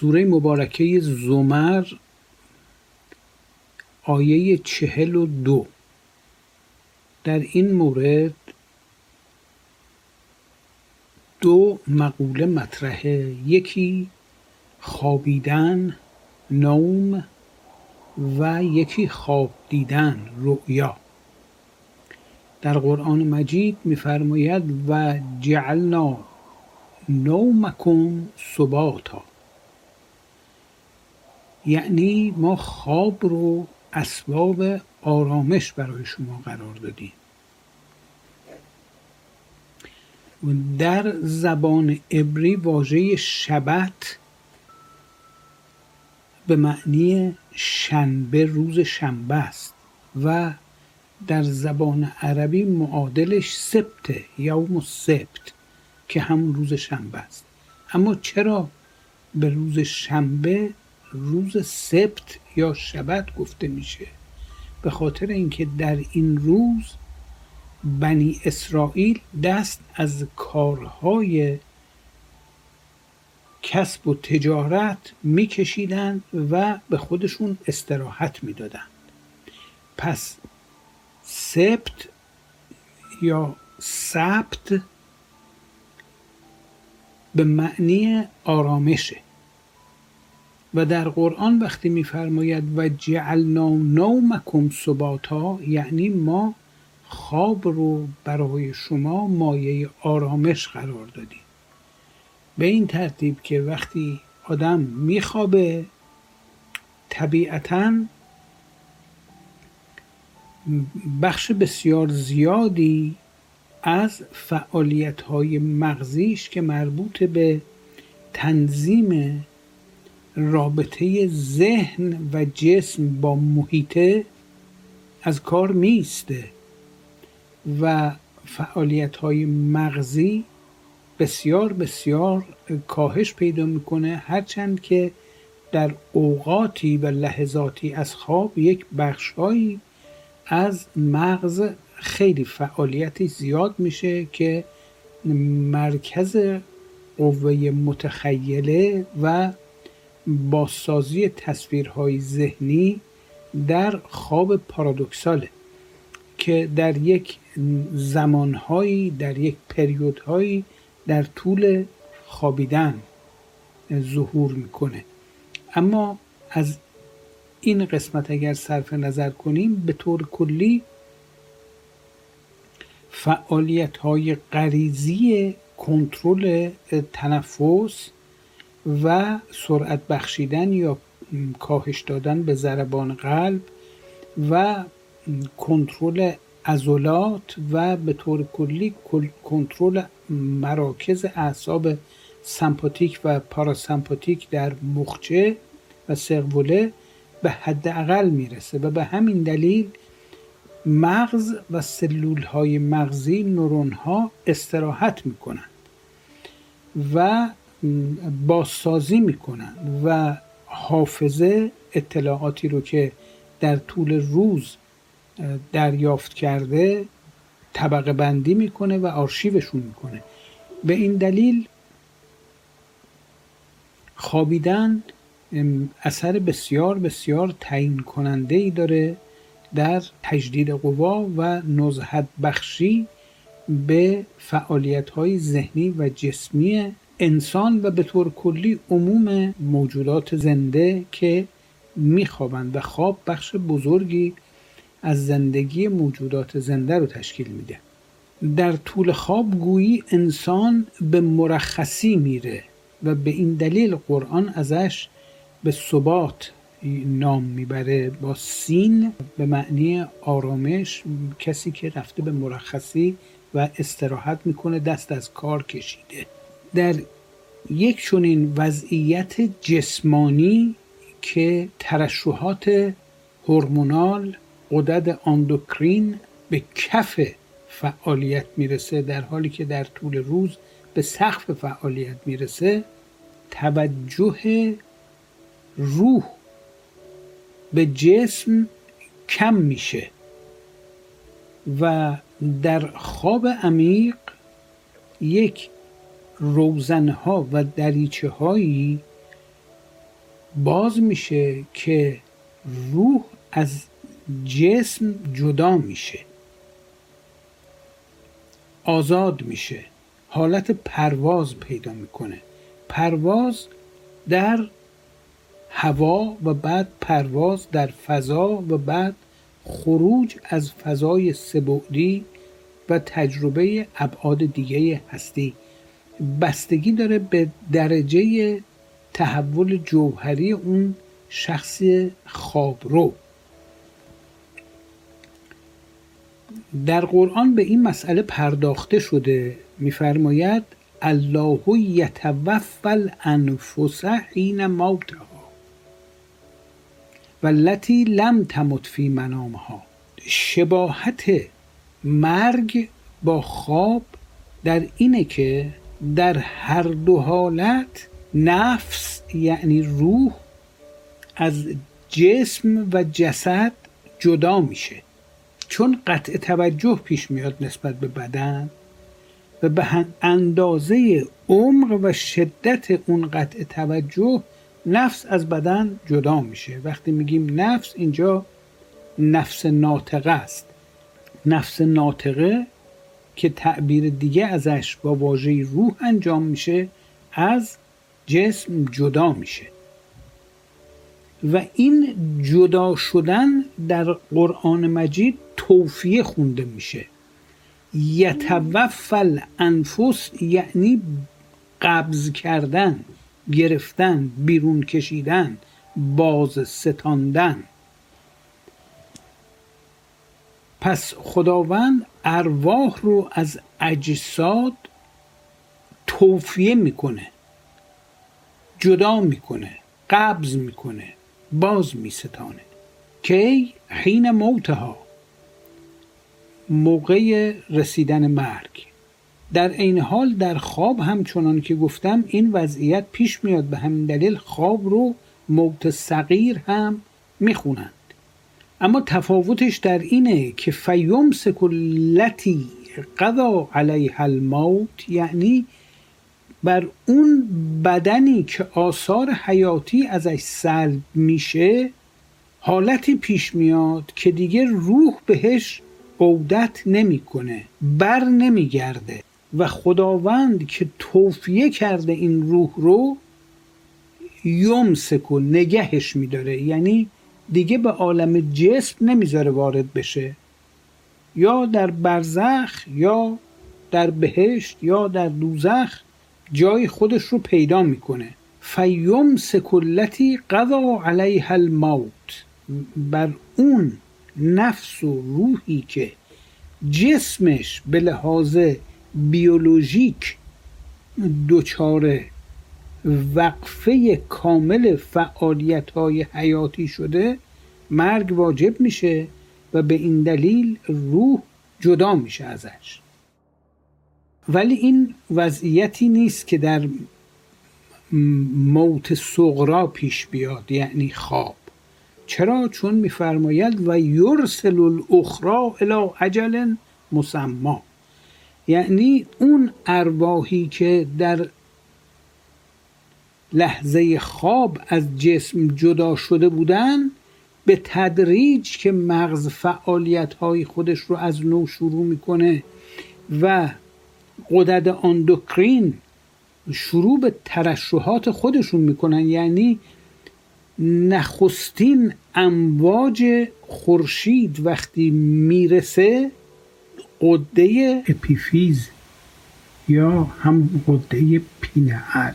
سوره مبارکه زمر آیه چهل و دو. در این مورد دو مقوله مطرحه یکی خوابیدن نوم و یکی خواب دیدن رؤیا. در قرآن مجید میفرماید و جعلنا نومکم سباتا یعنی ما خواب رو اسباب آرامش برای شما قرار دادیم. در زبان عبری واژه شبت به معنی شنبه روز شنبه است و در زبان عربی معادلش سبت یوم سبت که همون روز شنبه است. اما چرا به روز شنبه روز سبت یا شبت گفته میشه. به خاطر اینکه در این روز بنی اسرائیل دست از کارهای کسب و تجارت میکشیدند و به خودشون استراحت می‌دادند. پس سبت یا سبت به معنی آرامشه. و در قرآن وقتی میفرماید و جعلنا نومکم سباتا یعنی ما خواب رو برای شما مایه آرامش قرار دادیم. به این ترتیب که وقتی آدم میخوابه طبیعتا بخش بسیار زیادی از فعالیت های مغزیش که مربوط به تنظیم رابطه ذهن و جسم با محیطه از کار میسته و فعالیت های مغزی بسیار بسیار کاهش پیدا می‌کنه هرچند که در اوقاتی و لحظاتی از خواب یک بخشهایی از مغز خیلی فعالیتی زیاد میشه که مرکز قوه متخیله و بازسازی تصویرهای ذهنی در خواب پارادوکساله که در یک زمانهایی در یک پریودهایی در طول خوابیدن ظهور می‌کنه. اما از این قسمت اگر صرف نظر کنیم به طور کلی فعالیت های غریزی کنترل تنفس و سرعت بخشیدن یا کاهش دادن به ضربان قلب و کنترل عضلات و به طور کلی کنترل مراکز اعصاب سمپاتیک و پاراسمپاتیک در مخچه و سروله به حداقل می‌رسه و به همین دلیل مغز و سلول های مغزی نورون ها استراحت می‌کنند و بازسازی می‌کنن و حافظه اطلاعاتی رو که در طول روز دریافت کرده طبقه بندی می‌کنه و آرشیوشون می‌کنه. به این دلیل خوابیدن اثر بسیار بسیار تعیین کننده ای داره در تجدید قوا و نزهت بخشی به فعالیت های ذهنی و جسمی انسان و به طور کلی عموم موجودات زنده که میخوابند و خواب بخش بزرگی از زندگی موجودات زنده رو تشکیل میده. در طول خواب گویی انسان به مرخصی میره و به این دلیل قرآن ازش به ثبات نام می‌بره با سین به معنی آرامش کسی که رفته به مرخصی و استراحت می‌کنه دست از کار کشیده. در یک چنین وضعیت جسمانی که ترشحات هورمونال قدرت اندوکرین به کف فعالیت می‌رسه در حالی که در طول روز به سقف فعالیت می‌رسه توجه روح به جسم کم میشه و در خواب عمیق یک روزنها و دریچه هایی باز میشه که روح از جسم جدا میشه. آزاد میشه. حالت پرواز پیدا می‌کنه. پرواز در هوا و بعد پرواز در فضا و بعد خروج از فضای سبعدی و تجربه ابعاد دیگه هستی. بستگی داره به درجه تحول جوهری اون شخص خوابرو در قرآن به این مسئله پرداخته شده میفرماید الله یتوفى الانفس حین موتها والتي لم تمت فی منامها. شباهت مرگ با خواب در اینه که در هر دو حالت نفس یعنی روح از جسم و جسد جدا میشه. چون قطع توجه پیش میاد نسبت به بدن و به اندازه عمق و شدت اون قطع توجه نفس از بدن جدا میشه. وقتی میگیم نفس اینجا نفس ناطقه است. نفس ناطقه که تعبیر دیگه ازش با واژه روح انجام میشه از جسم جدا میشه. و این جدا شدن در قرآن مجید توفیه خونده میشه. یتوفل انفس یعنی قبض کردن گرفتن بیرون کشیدن باز ستاندن. پس خداوند ارواح رو از اجساد توفیه می‌کنه جدا می‌کنه قبض می‌کنه باز میستانه. کی؟ حین موتها. موقع رسیدن مرگ. در این حال در خواب هم چنان که گفتم این وضعیت پیش میاد به همین دلیل خواب رو موت صغیر هم می‌خونند اما تفاوتش در اینه که فیوم سکلتی قضا علیها الموت یعنی بر اون بدنی که آثار حیاتی ازش سلب میشه حالتی پیش میاد که دیگه روح بهش عودت نمی‌کنه بر نمیگرده و خداوند که توفیه کرده این روح رو یمسک و نگهش میداره. یعنی دیگه به عالم جسم نمی‌ذاره وارد بشه. یا در برزخ یا در بهشت یا در دوزخ جای خودش رو پیدا می‌کنه. فیم سکلتی قضا علیها الموت. بر اون نفس و روحی که جسمش به لحاظ بیولوژیک دچار وقفه کامل فعالیت های حیاتی شده مرگ واجب میشه و به این دلیل روح جدا میشه ازش. ولی این وضعیتی نیست که در موت صغرا پیش بیاد یعنی خواب. چرا؟ چون میفرماید و یرسل الاخرا الى عجل مسما. یعنی اون ارواحی که در لحظه خواب از جسم جدا شده بودن به تدریج که مغز فعالیت های خودش رو از نو شروع می‌کنه و قدرت اندوکرین شروع به ترشحات خودشون می‌کنن یعنی نخستین امواج خورشید وقتی می‌رسه قده اپیفیز یا هم قده پینهال.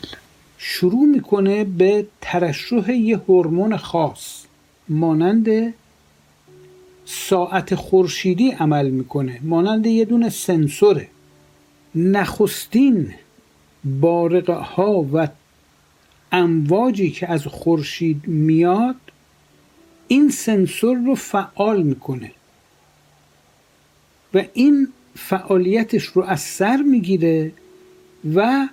شروع می‌کنه به ترشح یه هورمون خاص. مانند ساعت خورشیدی عمل می‌کنه. مانند یه دونه سنسوره نخستین بارقه ها و امواجی که از خورشید میاد این سنسور رو فعال می‌کنه و این فعالیتش رو از سر می‌گیره و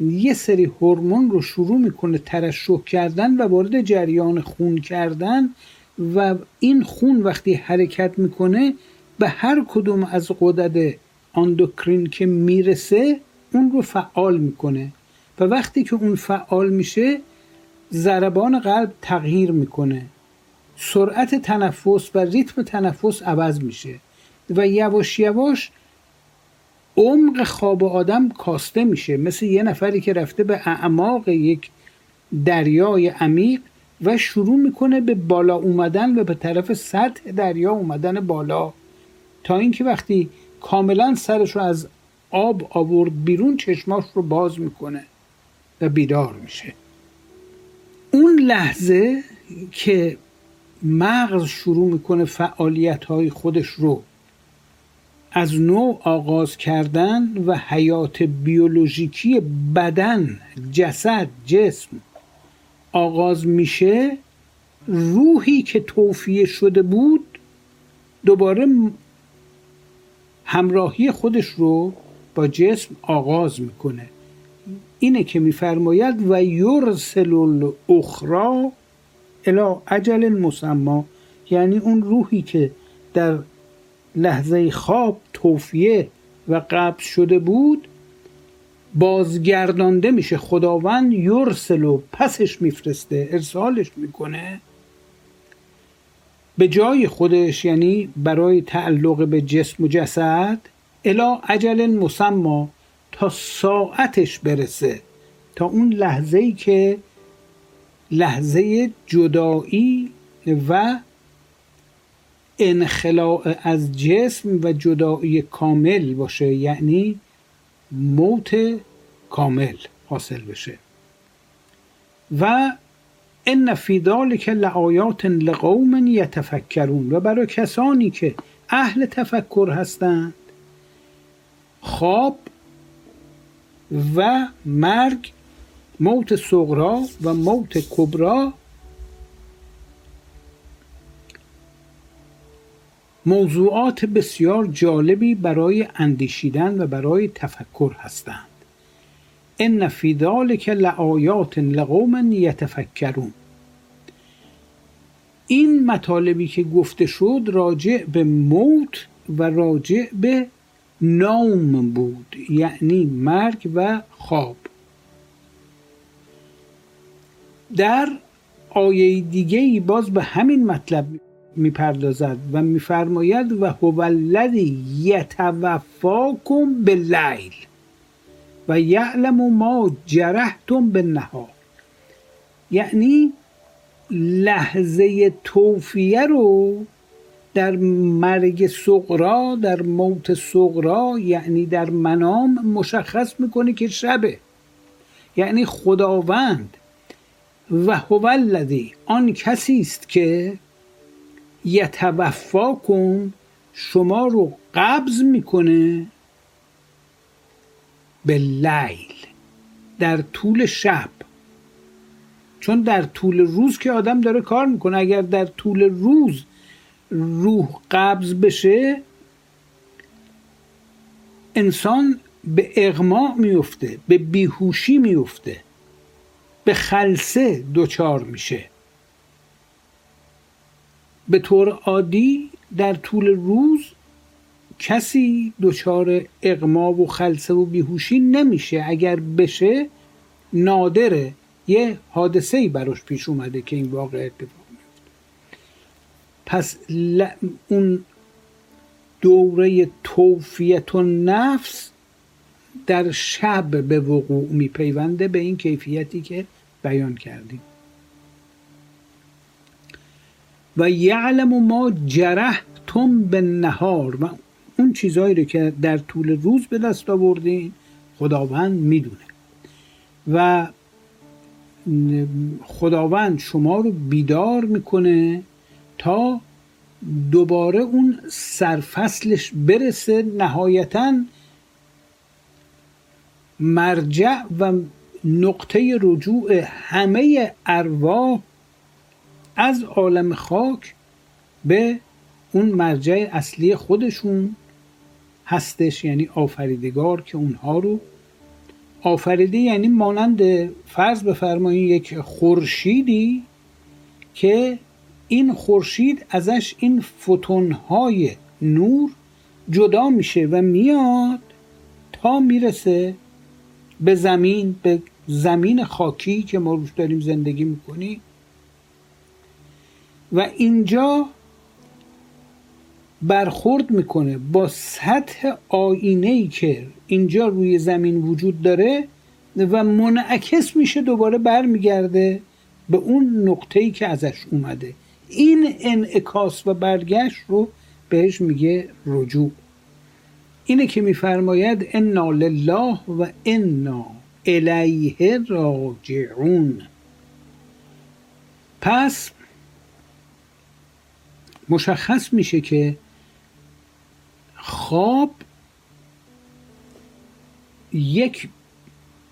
یه سری هورمون رو شروع می‌کنه ترشح کردن و وارد جریان خون کردن و این خون وقتی حرکت می‌کنه به هر کدوم از قدرت اندوکرین که می‌رسه اون رو فعال می‌کنه. و وقتی که اون فعال میشه ضربان قلب تغییر می‌کنه. سرعت تنفس و ریتم تنفس عوض میشه. و یواش یواش عمق خواب آدم کاسته میشه. مثل یه نفری که رفته به اعماق یک دریای عمیق و شروع می‌کنه به بالا اومدن و به طرف سطح دریا اومدن بالا. تا اینکه وقتی کاملا سرش رو از آب آورد بیرون چشماش رو باز می‌کنه و بیدار میشه. اون لحظه که مغز شروع می‌کنه فعالیت های خودش رو از نوع آغاز کردن و حیات بیولوژیکی بدن جسد جسم آغاز میشه روحی که توفیه شده بود دوباره همراهی خودش رو با جسم آغاز می‌کنه. اینه که میفرماید و یرسل الاخرا الی اجل مسما یعنی اون روحی که در لحظه خواب توفیه و قبض شده بود بازگردانده میشه خداوند یرسلو پسش میفرسته ارسالش می‌کنه. به جای خودش یعنی برای تعلق به جسم و جسد الا عجل مسما تا ساعتش برسه تا اون لحظه ای که لحظه جدایی و انخلاع از جسم و جدایی کامل باشه یعنی موت کامل حاصل بشه. و ان فی ذلک لآیات لقوم یتفکرون. و برای کسانی که اهل تفکر هستند خواب و مرگ موت صغرا و موت کبرا موضوعات بسیار جالبی برای اندیشیدن و برای تفکر هستند. ان فی ذلک لآیات لقوم یتفکرون. این مطالبی که گفته شد راجع به موت و راجع به نوم بود یعنی مرگ و خواب. در آیه دیگه باز به همین مطلب می‌پردازد و میفرماید و هو الذی یتوفاکم باللیل و یعلم ما جرحتم بالنهار. یعنی لحظه توفیه رو در مرگ صغرا در موت صغرا یعنی در منام مشخص می‌کنه که شبه. یعنی خداوند و هو الذی آن کسی است که یتوفاکم شما رو قبض می‌کنه به لیل در طول شب. چون در طول روز که آدم داره کار می‌کنه اگر در طول روز روح قبض بشه انسان به اغماء میفته به بیهوشی میفته به خلصه دچار میشه. به طور عادی در طول روز کسی دچار اغما و خلصه و بیهوشی نمیشه. اگر بشه نادره. یه حادثه ای براش پیش اومده که این واقع اتفاق میفته. پس اون دوره توفیت و نفس در شب به وقوع میپیونده به این کیفیتی که بیان کردیم. و یعلم ما جرحتم به نهار و اون چیزهایی رو که در طول روز به دست آوردین خداوند می‌دونه. و خداوند شما رو بیدار می‌کنه تا دوباره اون سرفصلش برسه نهایتا مرجع و نقطه رجوع همه ارواح از عالم خاک به اون مرجع اصلی خودشون هستش یعنی آفریدگار که اونها رو. آفریده یعنی مانند فرض بفرمایید یک خورشیدی که این خورشید ازش این فوتونهای نور جدا میشه و میاد تا می‌رسه به زمین به زمین خاکی که ما روش داریم زندگی می‌کنیم. و اینجا برخورد می‌کنه با سطح آینه ای که اینجا روی زمین وجود داره و منعکس میشه دوباره برمیگرده به اون نقطه ای که ازش اومده. این انعکاس و برگشت رو بهش میگه رجوع. اینه که میفرماید انا لله و انا الیه راجعون پس مشخص میشه که خواب یک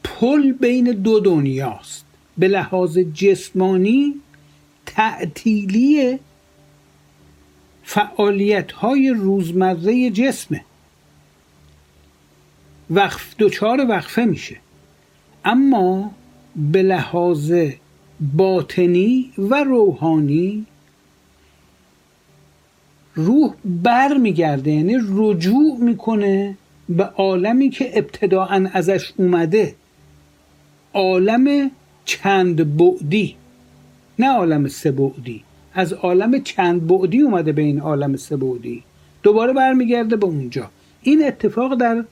پل بین دو دنیاست. به لحاظ جسمانی تعطیلی فعالیت های روزمره جسمه. وقف دوچار وقفه میشه. اما به لحاظ باطنی و روحانی روح بر میگرده یعنی رجوع می‌کنه به عالمی که ابتداعا ازش اومده. عالم چند بعدی نه عالم سه بعدی. از عالم چند بعدی اومده به این عالم سه بعدی. دوباره برمیگرده به اونجا. این اتفاق در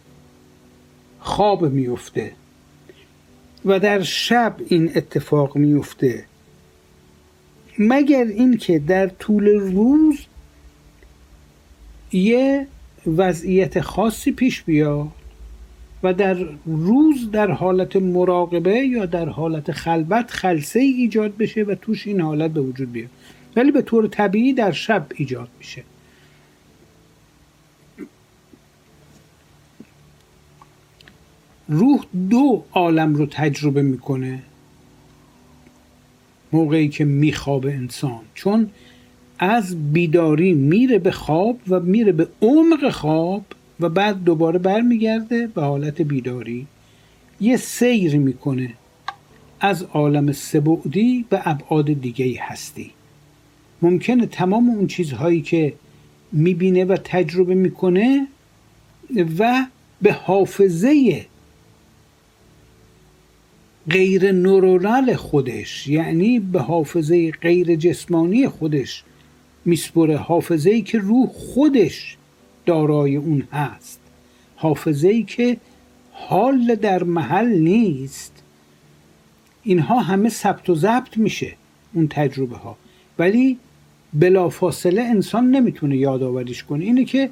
خواب میفته و در شب این اتفاق میفته مگر اینکه در طول روز یه وضعیت خاصی پیش بیاد و در روز در حالت مراقبه یا در حالت خلوت خلصه ای ایجاد بشه و توش این حالت به وجود بیاد. ولی به طور طبیعی در شب ایجاد میشه. روح دو عالم رو تجربه می‌کنه. موقعی که میخوابه انسان. چون از بیداری میره به خواب و میره به عمق خواب و بعد دوباره برمیگرده به حالت بیداری. یه سیر می‌کنه. از عالم سبعدی به ابعاد دیگه هستی. ممکنه تمام اون چیزهایی که می‌بینه و تجربه می‌کنه و به حافظه غیر نورونال خودش یعنی به حافظه غیر جسمانی خودش میسپره حافظه ای که روح خودش دارای اون هست. حافظه ای که حال در محل نیست. اینها همه ثبت و ضبط میشه اون تجربه ها ولی بلافاصله انسان نمی‌تونه یادآوریش کنه. اینه که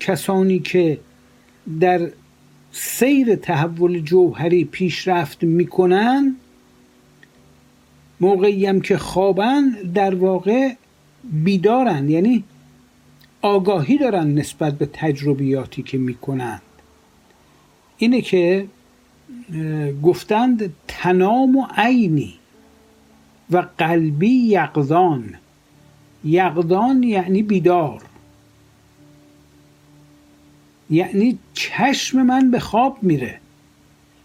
کسانی که در سیر تحول جوهری پیشرفت می‌کنن موقعی هم که خوابن در واقع بیدارن یعنی آگاهی دارن نسبت به تجربیاتی که می‌کنند. اینه که گفتند تنام و عینی و قلبی یقضان یقضان یعنی بیدار. یعنی چشم من به خواب میره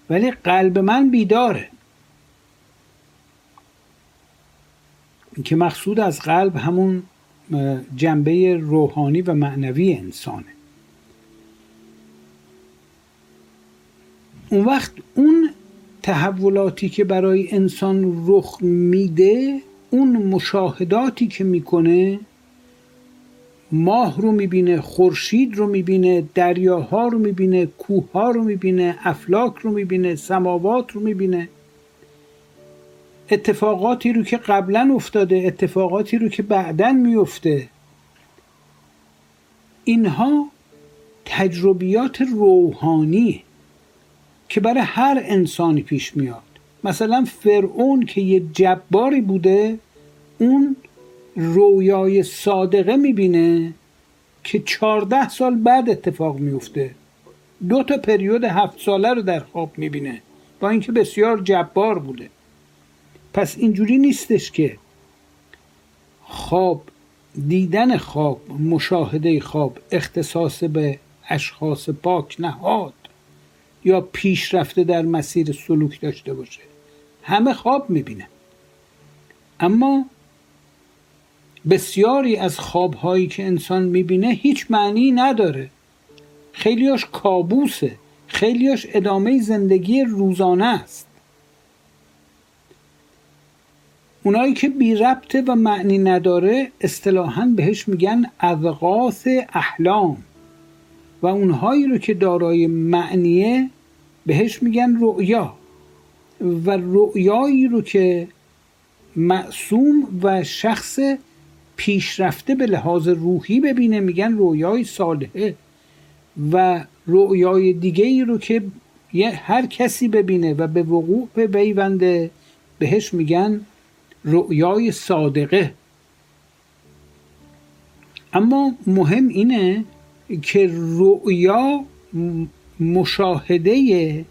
ولی قلب من بیداره. که مقصود از قلب همون جنبه روحانی و معنوی انسانه. اون وقت اون تحولاتی که برای انسان رخ میده اون مشاهداتی که می‌کنه ماه رو می‌بینه خورشید رو می‌بینه دریاها رو می‌بینه کوهها رو می‌بینه افلاک رو می‌بینه سماوات رو می‌بینه. اتفاقاتی رو که قبلا افتاده اتفاقاتی رو که بعدا میفته اینها تجربیات روحانی که برای هر انسانی پیش میاد. مثلا فرعون که یه جباری بوده اون رویای صادقه می‌بینه که چارده سال بعد اتفاق میفته دو تا پریود هفت ساله رو در خواب می‌بینه. با اینکه بسیار جبار بوده. پس اینجوری نیستش که خواب دیدن خواب مشاهده خواب اختصاص به اشخاص پاک نهاد یا پیشرفته در مسیر سلوک داشته باشه. همه خواب می‌بینه اما بسیاری از خوابهایی که انسان می‌بینه هیچ معنی نداره. خیلیاش کابوسه. خیلیاش ادامه زندگی روزانه است. اونایی که بی ربطه و معنی نداره اصطلاحا بهش میگن اذقاث احلام. و اونهایی رو که دارای معنیه بهش میگن رؤیا. و رؤیایی رو که معصوم و شخص پیشرفته به لحاظ روحی ببینه میگن رویای صالحه. و رویای دیگه ای رو که هر کسی ببینه و به وقوع بیونده بهش میگن رؤیای صادقه. اما مهم اینه که رؤیا مشاهده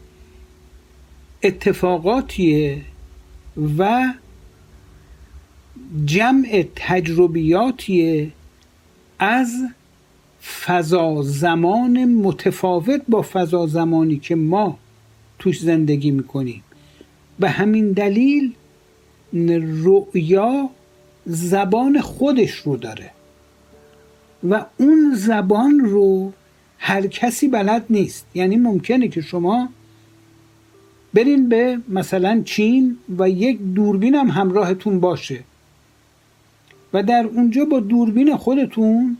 اتفاقاتیه و جمع تجربیاتیه از فضا زمان متفاوت با فضا زمانی که ما توش زندگی می‌کنیم. به همین دلیل رؤیا زبان خودش رو داره. و اون زبان رو هر کسی بلد نیست. یعنی ممکنه که شما برین به مثلا چین و یک دوربین هم همراهتون باشه و در اونجا با دوربین خودتون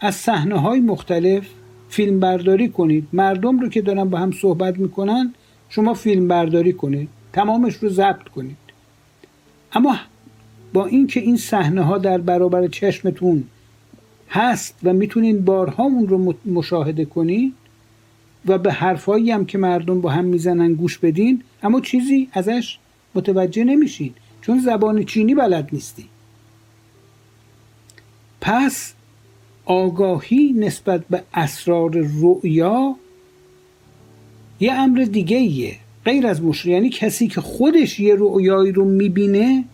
از صحنه های مختلف فیلم برداری کنید. مردم رو که دارن با هم صحبت می‌کنن شما فیلم برداری کنید. تمامش رو ضبط کنید. اما با اینکه این صحنه ها در برابر چشمتون هست و می‌تونین بارها اون رو مشاهده کنید و به حرفایی هم که مردم با هم می‌زنن گوش بدین اما چیزی ازش متوجه نمیشین چون زبان چینی بلد نیستی. پس آگاهی نسبت به اسرار رؤیا یه امر دیگه ایه غیر از مشری یعنی کسی که خودش یه رؤیایی رو می‌بینه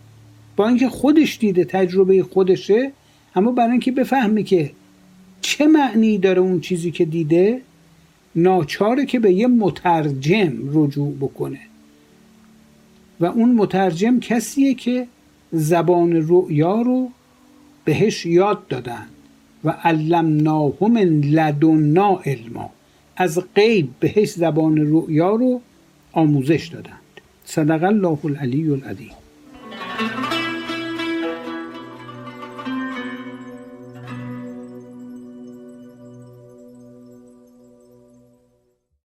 با اینکه خودش دیده تجربه خودشه اما برای اینکه بفهمه که چه معنی داره اون چیزی که دیده ناچاره که به یه مترجم رجوع بکنه. و اون مترجم کسیه که زبان رؤیا رو بهش یاد دادن. و علمناه من لدنا علما. از غیب بهش زبان رؤیا رو آموزش دادند. صدق الله العلی العظیم.